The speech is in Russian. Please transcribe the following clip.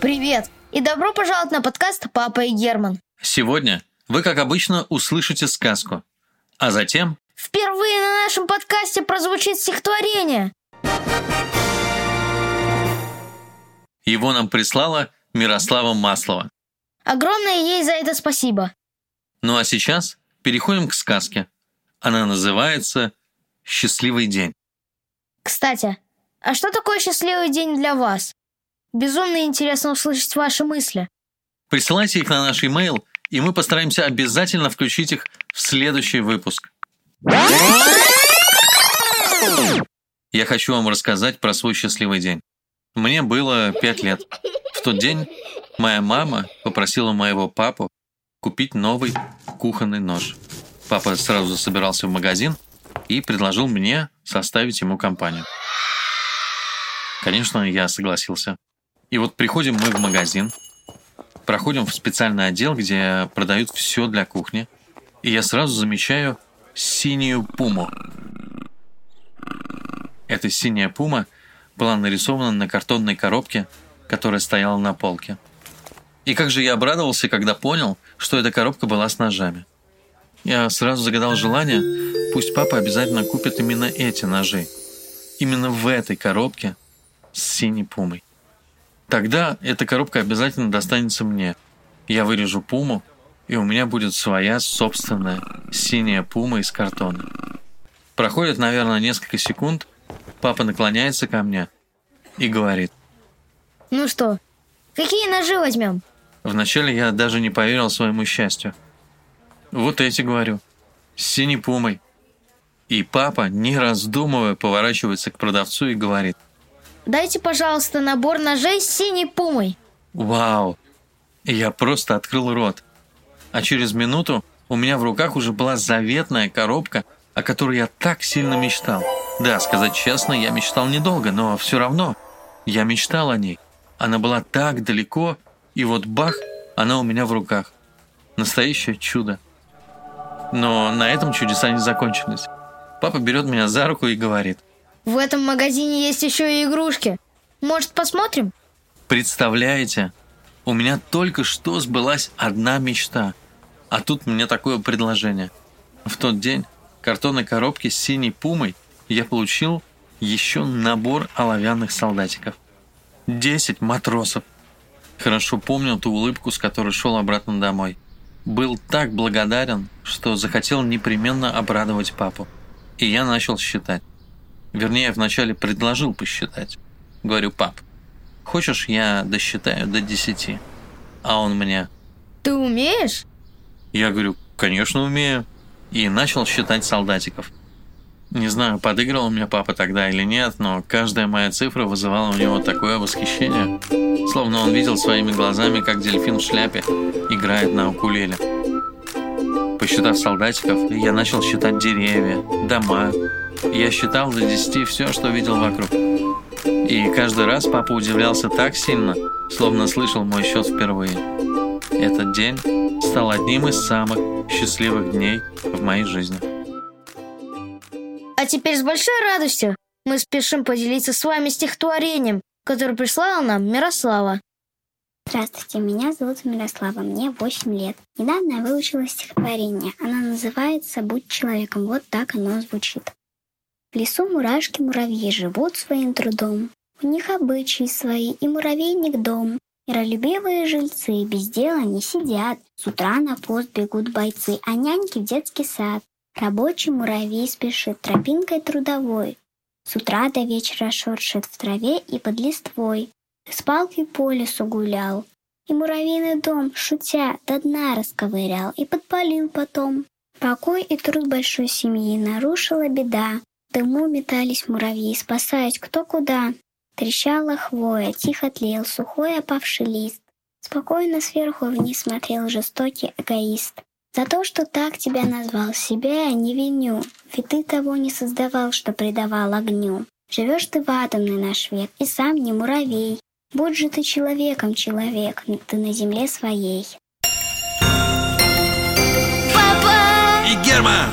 Привет! И добро пожаловать на подкаст «Папа и Герман». Сегодня вы, как обычно, услышите сказку, а затем Впервые на нашем подкасте прозвучит стихотворение. его нам прислала Мирослава Маслова. Огромное ей за это спасибо. Ну а сейчас переходим к сказке. Она называется «Счастливый день». Кстати, а что такое счастливый день для вас? Безумно интересно услышать ваши мысли. Присылайте их на наш e-mail, и мы постараемся обязательно включить их в следующий выпуск. Я хочу вам рассказать про свой счастливый день. Мне было пять лет. В тот день моя мама попросила моего папу купить новый кухонный нож. Папа сразу собирался в магазин и предложил мне составить ему компанию. Конечно, я согласился. И вот приходим мы в магазин, проходим в специальный отдел, где продают все для кухни, и я сразу замечаю синюю пуму. Эта синяя пума была нарисована на картонной коробке, которая стояла на полке. И как же я обрадовался, когда понял, что эта коробка была с ножами. Я сразу загадал желание, пусть папа обязательно купит именно эти ножи. Именно в этой коробке с синей пумой. Тогда эта коробка обязательно достанется мне. Я вырежу пуму, и у меня будет своя собственная синяя пума из картона. Проходит, наверное, несколько секунд, папа наклоняется ко мне и говорит. Ну что, какие ножи возьмем? Вначале я даже не поверил своему счастью. Вот эти, говорю, с синей пумой. И папа, не раздумывая, поворачивается к продавцу и говорит. Дайте, пожалуйста, набор ножей с синей пумой. Вау! Я просто открыл рот. А через минуту у меня в руках уже была заветная коробка, о которой я так сильно мечтал. Да, сказать честно, я мечтал недолго, но все равно я мечтал о ней. Она была так далеко, и вот бах, она у меня в руках. Настоящее чудо. Но на этом чудеса не закончились. Папа берет меня за руку и говорит. В этом магазине есть еще и игрушки. Может, посмотрим? Представляете, у меня только что сбылась одна мечта. А тут мне такое предложение. В тот день картонной коробке с синей пумой я получил еще набор оловянных солдатиков. Десять матросов. Хорошо помню ту улыбку, с которой шел обратно домой. Был так благодарен, что захотел непременно обрадовать папу. И я начал считать. Вернее, вначале предложил посчитать. Говорю, пап, хочешь я досчитаю до десяти? А он мне, Ты умеешь? я говорю, конечно умею. И начал считать солдатиков. Не знаю, подыгрывал мне папа тогда или нет, но каждая моя цифра вызывала у него такое восхищение, словно он видел своими глазами, как дельфин в шляпе играет на укулеле. Посчитав солдатиков, я начал считать деревья, дома. Я считал до десяти все, что видел вокруг. И каждый раз папа удивлялся так сильно, словно слышал мой счет впервые. Этот день стал одним из самых счастливых дней в моей жизни. А теперь с большой радостью мы спешим поделиться с вами стихотворением, которое прислала нам Мирослава. Здравствуйте, меня зовут Мирослава, мне 8 лет. Недавно я выучила стихотворение. Оно называется «Будь человеком». Вот так оно звучит. В лесу мурашки-муравьи живут своим трудом. У них обычаи свои и муравейник дом. Миролюбивые жильцы без дела не сидят. С утра на пост бегут бойцы, а няньки в детский сад. Рабочий муравей спешит тропинкой трудовой. С утра до вечера шуршит в траве и под листвой. С палкой по лесу гулял, и муравьиный дом, шутя, до дна расковырял и подпалил потом. Покой и труд большой семьи нарушила беда. Дыму метались муравьи, спасаясь кто куда. Трещала хвоя, тихо тлел сухой опавший лист. Спокойно сверху вниз смотрел жестокий эгоист. За то, что так тебя назвал, себя я не виню, ведь ты того не создавал, что предавал огню. Живешь ты в атомный наш век, и сам не муравей. Будь же ты человеком, человек, ты на земле своей. Папа! И Герман